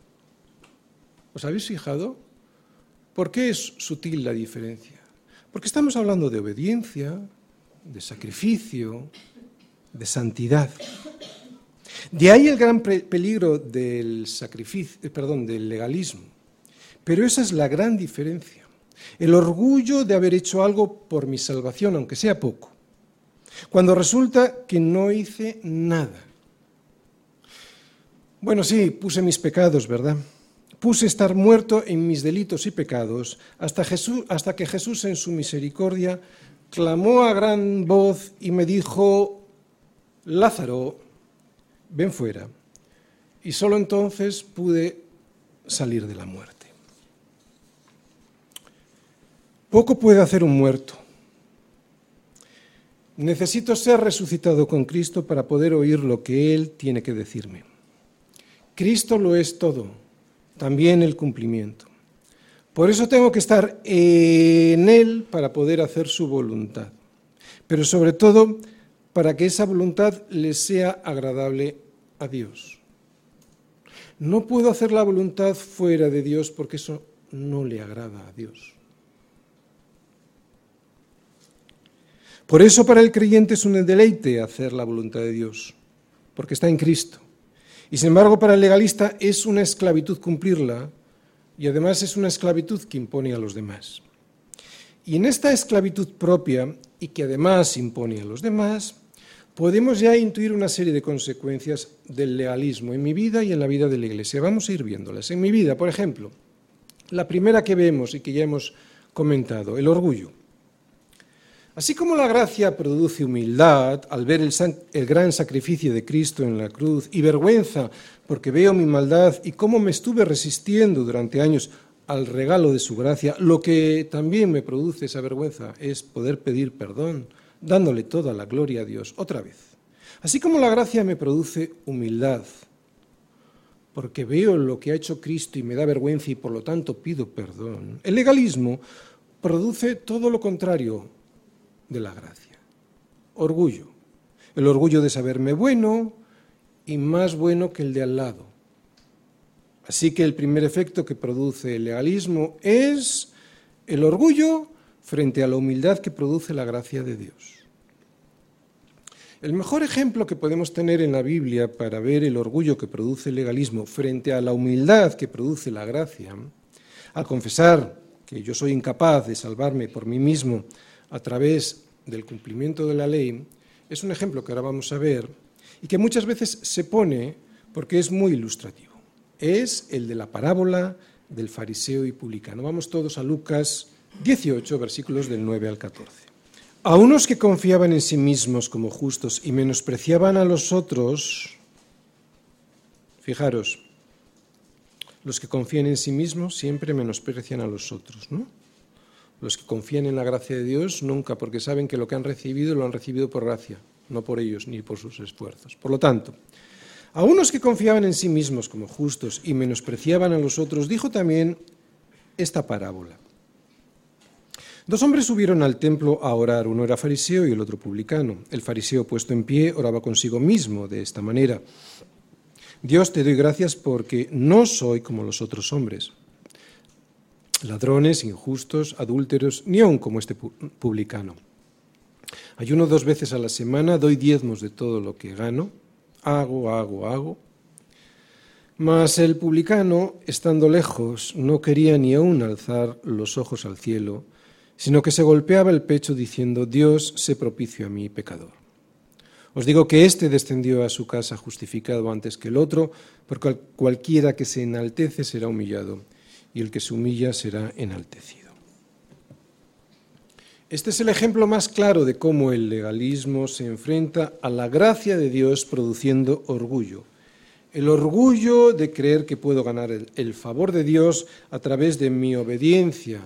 ¿Os habéis fijado? ¿Por qué es sutil la diferencia? Porque estamos hablando de obediencia, de sacrificio, de santidad. De ahí el gran peligro del sacrificio, eh, perdón, del legalismo. Pero esa es la gran diferencia. El orgullo de haber hecho algo por mi salvación, aunque sea poco. Cuando resulta que no hice nada. Bueno, sí, puse mis pecados, ¿verdad? Puse estar muerto en mis delitos y pecados hasta, Jesús, hasta que Jesús en su misericordia clamó a gran voz y me dijo, Lázaro, ven fuera. Y solo entonces pude salir de la muerte. Poco puede hacer un muerto. Necesito ser resucitado con Cristo para poder oír lo que Él tiene que decirme. Cristo lo es todo, también el cumplimiento. Por eso tengo que estar en Él para poder hacer su voluntad, pero sobre todo para que esa voluntad le sea agradable a Dios. No puedo hacer la voluntad fuera de Dios porque eso no le agrada a Dios. Por eso para el creyente es un deleite hacer la voluntad de Dios, porque está en Cristo. Y sin embargo para el legalista es una esclavitud cumplirla y además es una esclavitud que impone a los demás. Y en esta esclavitud propia y que además impone a los demás, podemos ya intuir una serie de consecuencias del legalismo en mi vida y en la vida de la Iglesia. Vamos a ir viéndolas. En mi vida, por ejemplo, la primera que vemos y que ya hemos comentado, el orgullo. Así como la gracia produce humildad al ver el, gran sacrificio de Cristo en la cruz y vergüenza porque veo mi maldad y cómo me estuve resistiendo durante años al regalo de su gracia, lo que también me produce esa vergüenza es poder pedir perdón, dándole toda la gloria a Dios otra vez. Así como la gracia me produce humildad, porque veo lo que ha hecho Cristo y me da vergüenza y por lo tanto pido perdón, el legalismo produce todo lo contrario, de la gracia. Orgullo. El orgullo de saberme bueno y más bueno que el de al lado. Así que el primer efecto que produce el legalismo es el orgullo frente a la humildad que produce la gracia de Dios. El mejor ejemplo que podemos tener en la Biblia para ver el orgullo que produce el legalismo frente a la humildad que produce la gracia, al confesar que yo soy incapaz de salvarme por mí mismo a través del cumplimiento de la ley es un ejemplo que ahora vamos a ver y que muchas veces se pone porque es muy ilustrativo. Es el de la parábola del fariseo y publicano. Vamos todos a Lucas 18, versículos del 9 al 14. A unos que confiaban en sí mismos como justos y menospreciaban a los otros, fijaros, los que confían en sí mismos siempre menosprecian a los otros, ¿no? Los que confían en la gracia de Dios nunca, porque saben que lo que han recibido lo han recibido por gracia, no por ellos ni por sus esfuerzos. Por lo tanto, a unos que confiaban en sí mismos como justos y menospreciaban a los otros, dijo también esta parábola. Dos hombres subieron al templo a orar, uno era fariseo y el otro publicano. El fariseo puesto en pie oraba consigo mismo de esta manera. Dios te doy gracias porque no soy como los otros hombres ladrones, injustos, adúlteros, ni aun como este publicano. Ayuno dos veces a la semana, doy diezmos de todo lo que gano, hago, hago, hago. Mas el publicano, estando lejos, no quería ni aun alzar los ojos al cielo, sino que se golpeaba el pecho diciendo, Dios, sé propicio a mí, pecador. Os digo que éste descendió a su casa justificado antes que el otro, porque cualquiera que se enaltece será humillado y el que se humilla será enaltecido. Este es el ejemplo más claro de cómo el legalismo se enfrenta a la gracia de Dios produciendo orgullo. El orgullo de creer que puedo ganar el, favor de Dios a través de mi obediencia.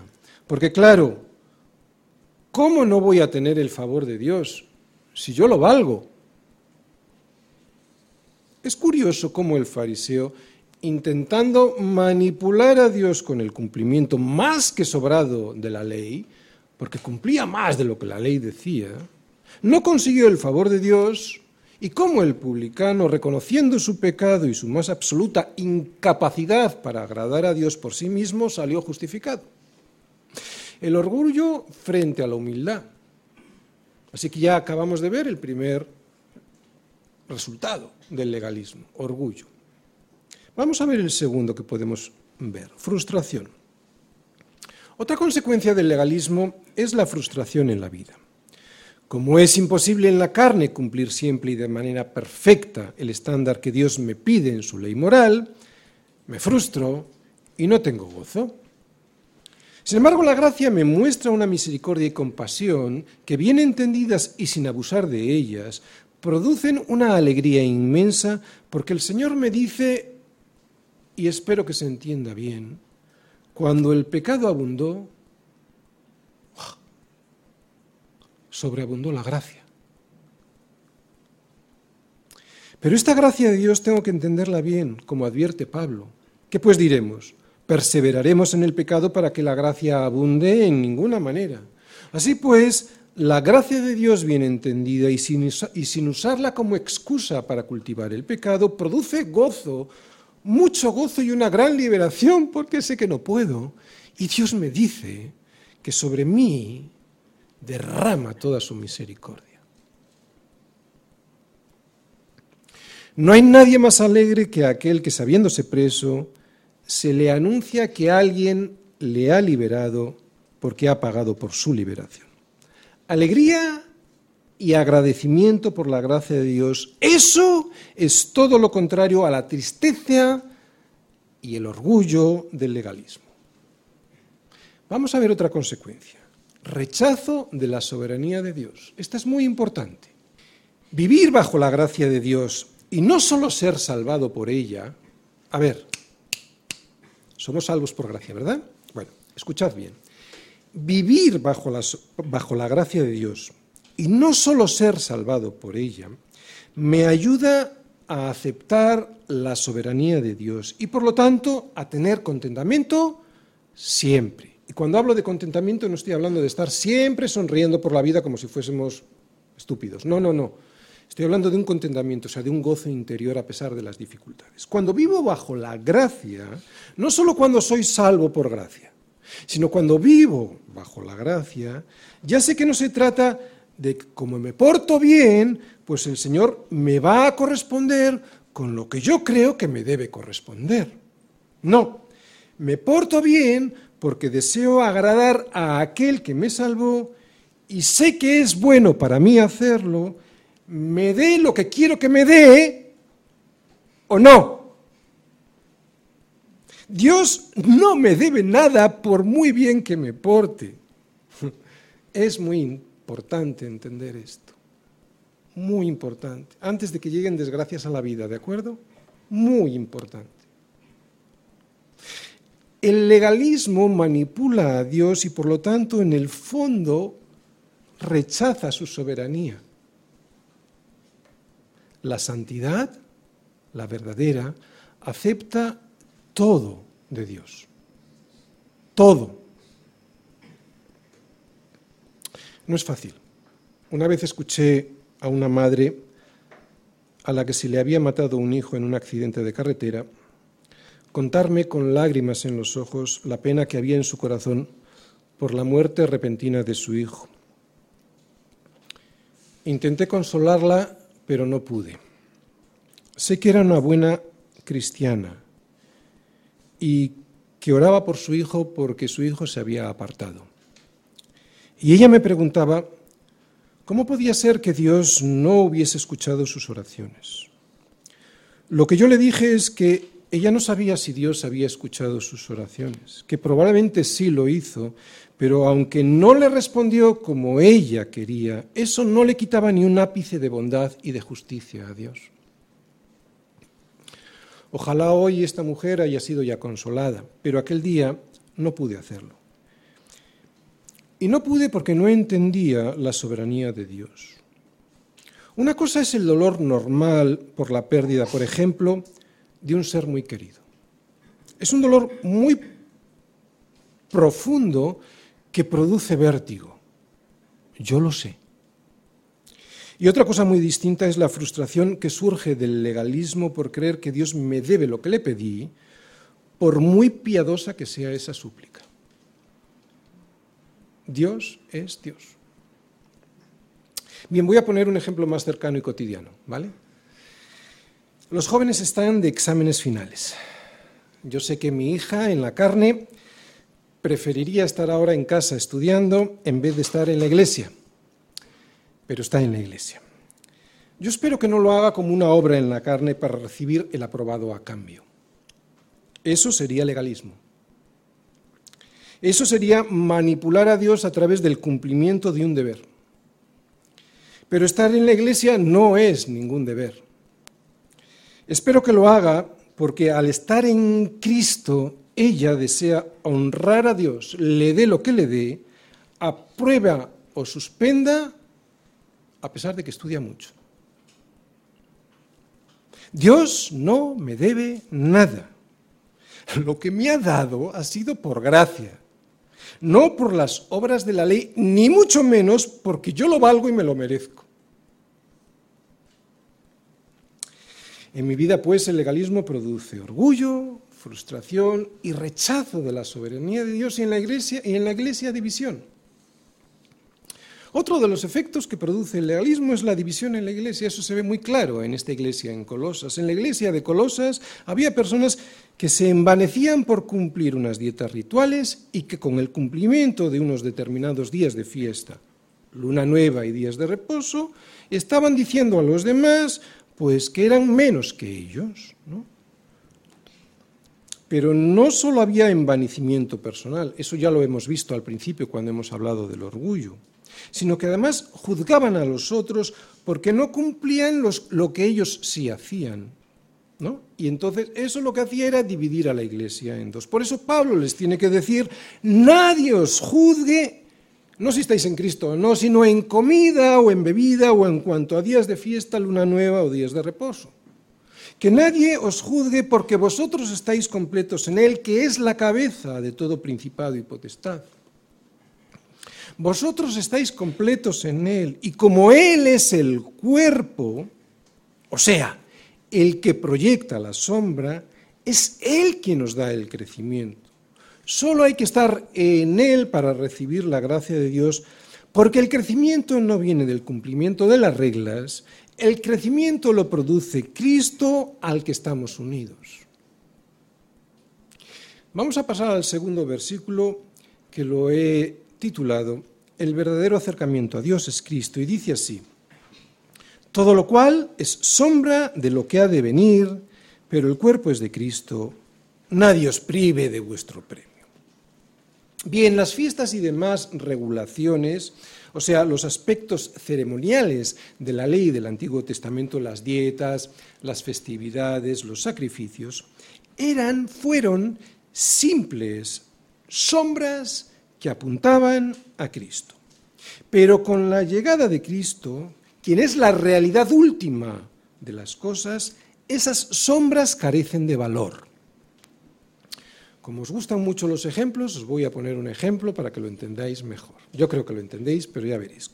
Porque claro, ¿cómo no voy a tener el favor de Dios si yo lo valgo? Es curioso cómo el fariseo intentando manipular a Dios con el cumplimiento más que sobrado de la ley, porque cumplía más de lo que la ley decía, no consiguió el favor de Dios y cómo el publicano, reconociendo su pecado y su más absoluta incapacidad para agradar a Dios por sí mismo, salió justificado. El orgullo frente a la humildad. Así que ya acabamos de ver el primer resultado del legalismo, orgullo. Vamos a ver el segundo que podemos ver, frustración. Otra consecuencia del legalismo es la frustración en la vida. Como es imposible en la carne cumplir siempre y de manera perfecta el estándar que Dios me pide en su ley moral, me frustro y no tengo gozo. Sin embargo, la gracia me muestra una misericordia y compasión que, bien entendidas y sin abusar de ellas, producen una alegría inmensa porque el Señor me dice, y espero que se entienda bien, cuando el pecado abundó, sobreabundó la gracia. Pero esta gracia de Dios tengo que entenderla bien, como advierte Pablo. ¿Qué pues diremos? ¿Perseveraremos en el pecado para que la gracia abunde? En ninguna manera. Así pues, la gracia de Dios bien entendida y sin, y sin usarla como excusa para cultivar el pecado, produce gozo, mucho gozo y una gran liberación, porque sé que no puedo. Y Dios me dice que sobre mí derrama toda su misericordia. No hay nadie más alegre que aquel que, sabiéndose preso, se le anuncia que alguien le ha liberado porque ha pagado por su liberación. Alegría y agradecimiento por la gracia de Dios, eso es todo lo contrario a la tristeza y el orgullo del legalismo. Vamos a ver otra consecuencia rechazo de la soberanía de Dios. Esta es muy importante. Vivir bajo la gracia de Dios y no solo ser salvado por ella. A ver, somos salvos por gracia, ¿verdad? Bueno, escuchad bien. Vivir bajo la, bajo la gracia de Dios y no solo ser salvado por ella me ayuda a aceptar la soberanía de Dios y por lo tanto a tener contentamiento siempre. Y cuando hablo de contentamiento no estoy hablando de estar siempre sonriendo por la vida como si fuésemos estúpidos. No, no, no. Estoy hablando de un contentamiento, o sea, de un gozo interior a pesar de las dificultades. Cuando vivo bajo la gracia, no solo cuando soy salvo por gracia, sino cuando vivo bajo la gracia, ya sé que no se trata de que como me porto bien, pues el Señor me va a corresponder con lo que yo creo que me debe corresponder. No, me porto bien porque deseo agradar a aquel que me salvó y sé que es bueno para mí hacerlo, me dé lo que quiero que me dé o no. Dios no me debe nada por muy bien que me porte. Es muy importante entender esto. Muy importante. Antes de que lleguen desgracias a la vida, ¿de acuerdo? Muy importante. El legalismo manipula a Dios y por lo tanto en el fondo rechaza su soberanía. La santidad, la verdadera, acepta todo de Dios. Todo. No es fácil. Una vez escuché a una madre a la que se le había matado un hijo en un accidente de carretera contarme con lágrimas en los ojos la pena que había en su corazón por la muerte repentina de su hijo. Intenté consolarla, pero no pude. Sé que era una buena cristiana y que oraba por su hijo porque su hijo se había apartado. Y ella me preguntaba, ¿cómo podía ser que Dios no hubiese escuchado sus oraciones? Lo que yo le dije es que ella no sabía si Dios había escuchado sus oraciones, que probablemente sí lo hizo, pero aunque no le respondió como ella quería, eso no le quitaba ni un ápice de bondad y de justicia a Dios. Ojalá hoy esta mujer haya sido ya consolada, pero aquel día no pude hacerlo. Y no pude porque no entendía la soberanía de Dios. Una cosa es el dolor normal por la pérdida, por ejemplo, de un ser muy querido. Es un dolor muy profundo que produce vértigo. Yo lo sé. Y otra cosa muy distinta es la frustración que surge del legalismo por creer que Dios me debe lo que le pedí, por muy piadosa que sea esa súplica. Dios es Dios. Bien, voy a poner un ejemplo más cercano y cotidiano, ¿vale? Los jóvenes están de exámenes finales. Yo sé que mi hija en la carne preferiría estar ahora en casa estudiando en vez de estar en la iglesia, pero está en la iglesia. Yo espero que no lo haga como una obra en la carne para recibir el aprobado a cambio. Eso sería legalismo. Eso sería manipular a Dios a través del cumplimiento de un deber. Pero estar en la iglesia no es ningún deber. Espero que lo haga porque al estar en Cristo, ella desea honrar a Dios, le dé lo que le dé, aprueba o suspenda, a pesar de que estudia mucho. Dios no me debe nada. Lo que me ha dado ha sido por gracia, no por las obras de la ley, ni mucho menos porque yo lo valgo y me lo merezco. En mi vida, pues, el legalismo produce orgullo, frustración y rechazo de la soberanía de Dios y en la iglesia, y en la iglesia división. Otro de los efectos que produce el legalismo es la división en la iglesia. Eso se ve muy claro en esta iglesia en Colosas. En la iglesia de Colosas había personas que se envanecían por cumplir unas dietas rituales y que con el cumplimiento de unos determinados días de fiesta, luna nueva y días de reposo, estaban diciendo a los demás, pues que eran menos que ellos. Pero no solo había envanecimiento personal, eso ya lo hemos visto al principio cuando hemos hablado del orgullo, sino que además juzgaban a los otros porque no cumplían los, lo que ellos sí hacían. ¿no? Y entonces eso lo que hacía era dividir a la iglesia en dos. Por eso Pablo les tiene que decir, nadie os juzgue no si estáis en Cristo, no, sino en comida o en bebida o en cuanto a días de fiesta, luna nueva o días de reposo. Que nadie os juzgue porque vosotros estáis completos en Él, que es la cabeza de todo principado y potestad. Vosotros estáis completos en Él y como Él es el cuerpo, o sea, el que proyecta la sombra, es Él quien nos da el crecimiento. Solo hay que estar en Él para recibir la gracia de Dios, porque el crecimiento no viene del cumplimiento de las reglas, el crecimiento lo produce Cristo al que estamos unidos. Vamos a pasar al segundo versículo que lo he titulado El verdadero acercamiento a Dios es Cristo y dice así, todo lo cual es sombra de lo que ha de venir, pero el cuerpo es de Cristo, nadie os prive de vuestro premio. Bien, las fiestas y demás regulaciones, o sea, los aspectos ceremoniales de la ley del Antiguo Testamento, las dietas, las festividades, los sacrificios, eran, fueron simples sombras que apuntaban a Cristo. Pero con la llegada de Cristo, quien es la realidad última de las cosas, esas sombras carecen de valor. Como os gustan mucho los ejemplos, os voy a poner un ejemplo para que lo entendáis mejor. Yo creo que lo entendéis, pero ya veréis.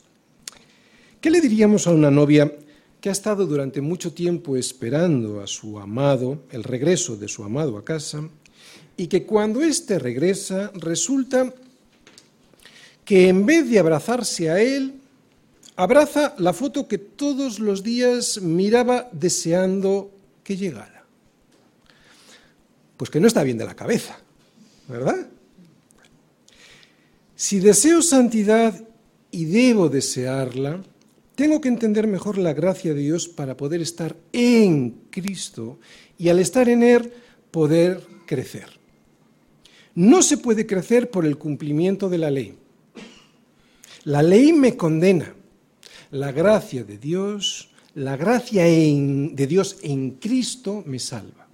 ¿Qué le diríamos a una novia que ha estado durante mucho tiempo esperando a su amado, el regreso de su amado a casa, y que cuando éste regresa resulta que en vez de abrazarse a él, abraza la foto que todos los días miraba deseando que llegara? pues que no está bien de la cabeza, ¿verdad? Si deseo santidad y debo desearla, tengo que entender mejor la gracia de Dios para poder estar en Cristo y al estar en Él poder crecer. No se puede crecer por el cumplimiento de la ley. La ley me condena. La gracia de Dios, la gracia de Dios en Cristo me salva.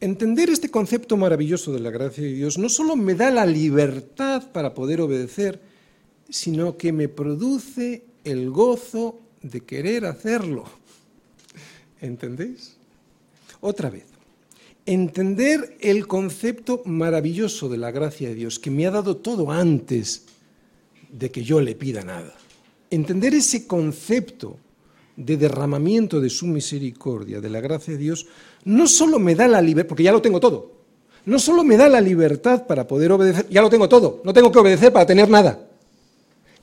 Entender este concepto maravilloso de la gracia de Dios no solo me da la libertad para poder obedecer, sino que me produce el gozo de querer hacerlo. ¿Entendéis? Otra vez, entender el concepto maravilloso de la gracia de Dios, que me ha dado todo antes de que yo le pida nada. entender ese concepto de derramamiento de su misericordia, de la gracia de Dios, no solo me da la libertad, porque ya lo tengo todo, no solo me da la libertad para poder obedecer, ya lo tengo todo, no tengo que obedecer para tener nada.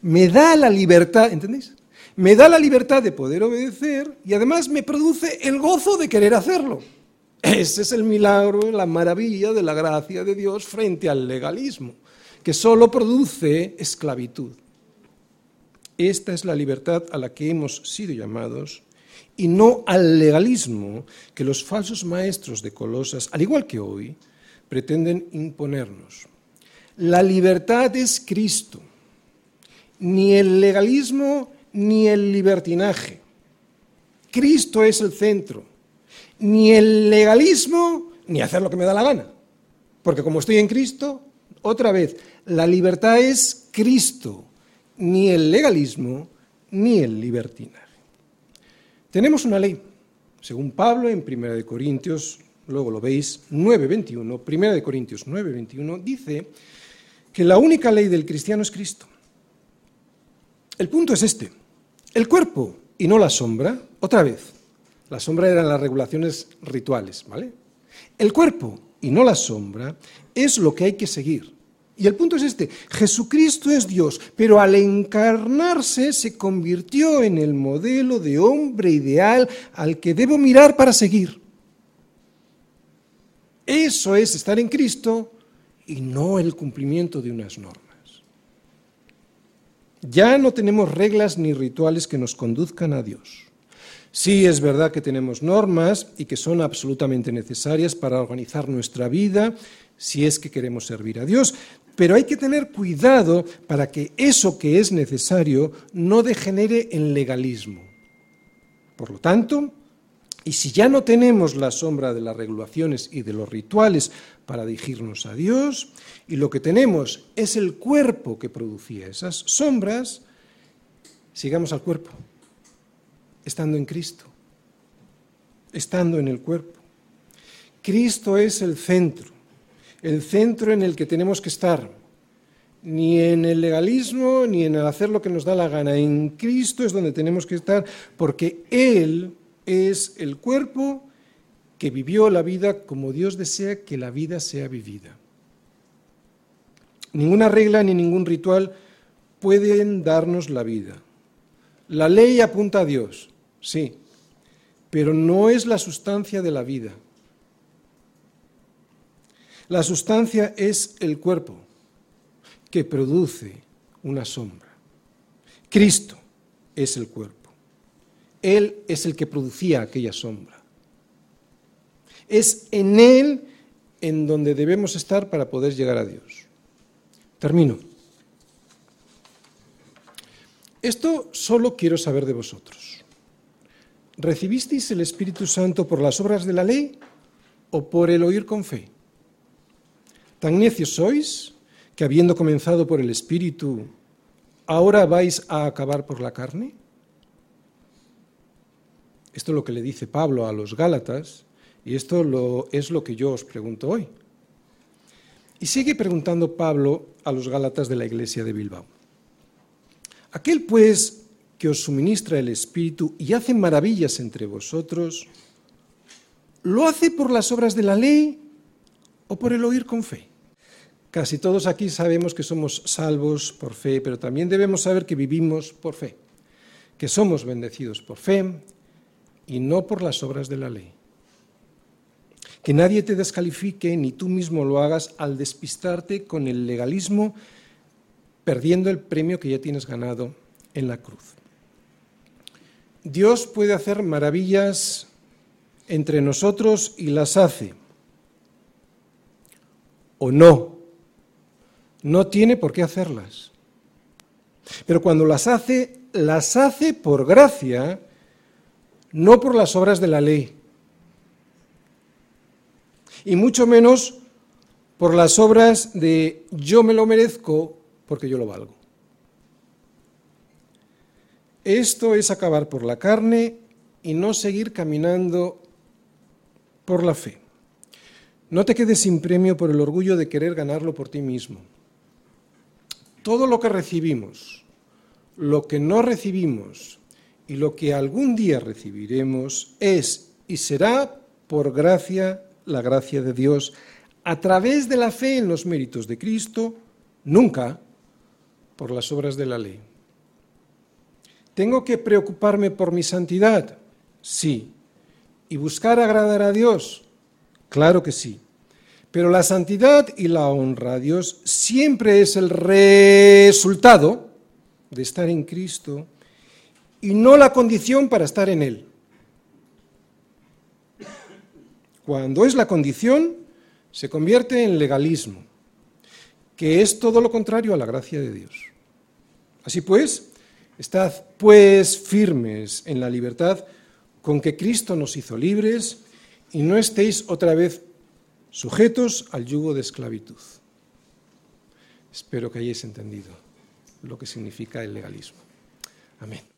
Me da la libertad, ¿entendéis? Me da la libertad de poder obedecer y además me produce el gozo de querer hacerlo. Ese es el milagro, la maravilla de la gracia de Dios frente al legalismo, que solo produce esclavitud. Esta es la libertad a la que hemos sido llamados y no al legalismo que los falsos maestros de Colosas, al igual que hoy, pretenden imponernos. La libertad es Cristo, ni el legalismo ni el libertinaje. Cristo es el centro, ni el legalismo ni hacer lo que me da la gana. Porque como estoy en Cristo, otra vez, la libertad es Cristo, ni el legalismo ni el libertinaje. Tenemos una ley, según Pablo en 1 Corintios luego lo veis, 9.21, 1 de Corintios 9.21, dice que la única ley del cristiano es Cristo. El punto es este, el cuerpo y no la sombra, otra vez, la sombra eran las regulaciones rituales, ¿vale? El cuerpo y no la sombra es lo que hay que seguir. Y el punto es este, Jesucristo es Dios, pero al encarnarse se convirtió en el modelo de hombre ideal al que debo mirar para seguir. Eso es estar en Cristo y no el cumplimiento de unas normas. Ya no tenemos reglas ni rituales que nos conduzcan a Dios. Sí es verdad que tenemos normas y que son absolutamente necesarias para organizar nuestra vida si es que queremos servir a Dios, pero hay que tener cuidado para que eso que es necesario no degenere en legalismo. Por lo tanto, y si ya no tenemos la sombra de las regulaciones y de los rituales para dirigirnos a Dios, y lo que tenemos es el cuerpo que producía esas sombras, sigamos al cuerpo, estando en Cristo, estando en el cuerpo. Cristo es el centro, el centro en el que tenemos que estar, ni en el legalismo, ni en el hacer lo que nos da la gana. En Cristo es donde tenemos que estar, porque Él es el cuerpo que vivió la vida como Dios desea que la vida sea vivida. Ninguna regla ni ningún ritual pueden darnos la vida. La ley apunta a Dios, sí, pero no es la sustancia de la vida. La sustancia es el cuerpo que produce una sombra. Cristo es el cuerpo. Él es el que producía aquella sombra. Es en Él en donde debemos estar para poder llegar a Dios. Termino. Esto solo quiero saber de vosotros. ¿Recibisteis el Espíritu Santo por las obras de la ley o por el oír con fe? ¿Tan necios sois que habiendo comenzado por el Espíritu, ahora vais a acabar por la carne? Esto es lo que le dice Pablo a los Gálatas y esto es lo que yo os pregunto hoy. Y sigue preguntando Pablo a los Gálatas de la iglesia de Bilbao. Aquel pues que os suministra el Espíritu y hace maravillas entre vosotros, ¿lo hace por las obras de la ley o por el oír con fe? Casi todos aquí sabemos que somos salvos por fe, pero también debemos saber que vivimos por fe, que somos bendecidos por fe, y no por las obras de la ley. Que nadie te descalifique ni tú mismo lo hagas al despistarte con el legalismo, perdiendo el premio que ya tienes ganado en la cruz. Dios puede hacer maravillas entre nosotros y las hace. O no. No tiene por qué hacerlas. Pero cuando las hace, las hace por gracia no por las obras de la ley, y mucho menos por las obras de yo me lo merezco porque yo lo valgo. Esto es acabar por la carne y no seguir caminando por la fe. No te quedes sin premio por el orgullo de querer ganarlo por ti mismo. Todo lo que recibimos lo que no recibimos y lo que algún día recibiremos es y será por gracia, la gracia de Dios, a través de la fe en los méritos de Cristo, nunca por las obras de la ley. ¿Tengo que preocuparme por mi santidad? Sí. ¿Y buscar agradar a Dios? Claro que sí. Pero la santidad y la honra a Dios siempre es el resultado de estar en Cristo y no la condición para estar en Él. Cuando es la condición, se convierte en legalismo, que es todo lo contrario a la gracia de Dios. Así pues, estad pues firmes en la libertad con que Cristo nos hizo libres y no estéis otra vez sujetos al yugo de esclavitud. Espero que hayáis entendido lo que significa el legalismo. Amén.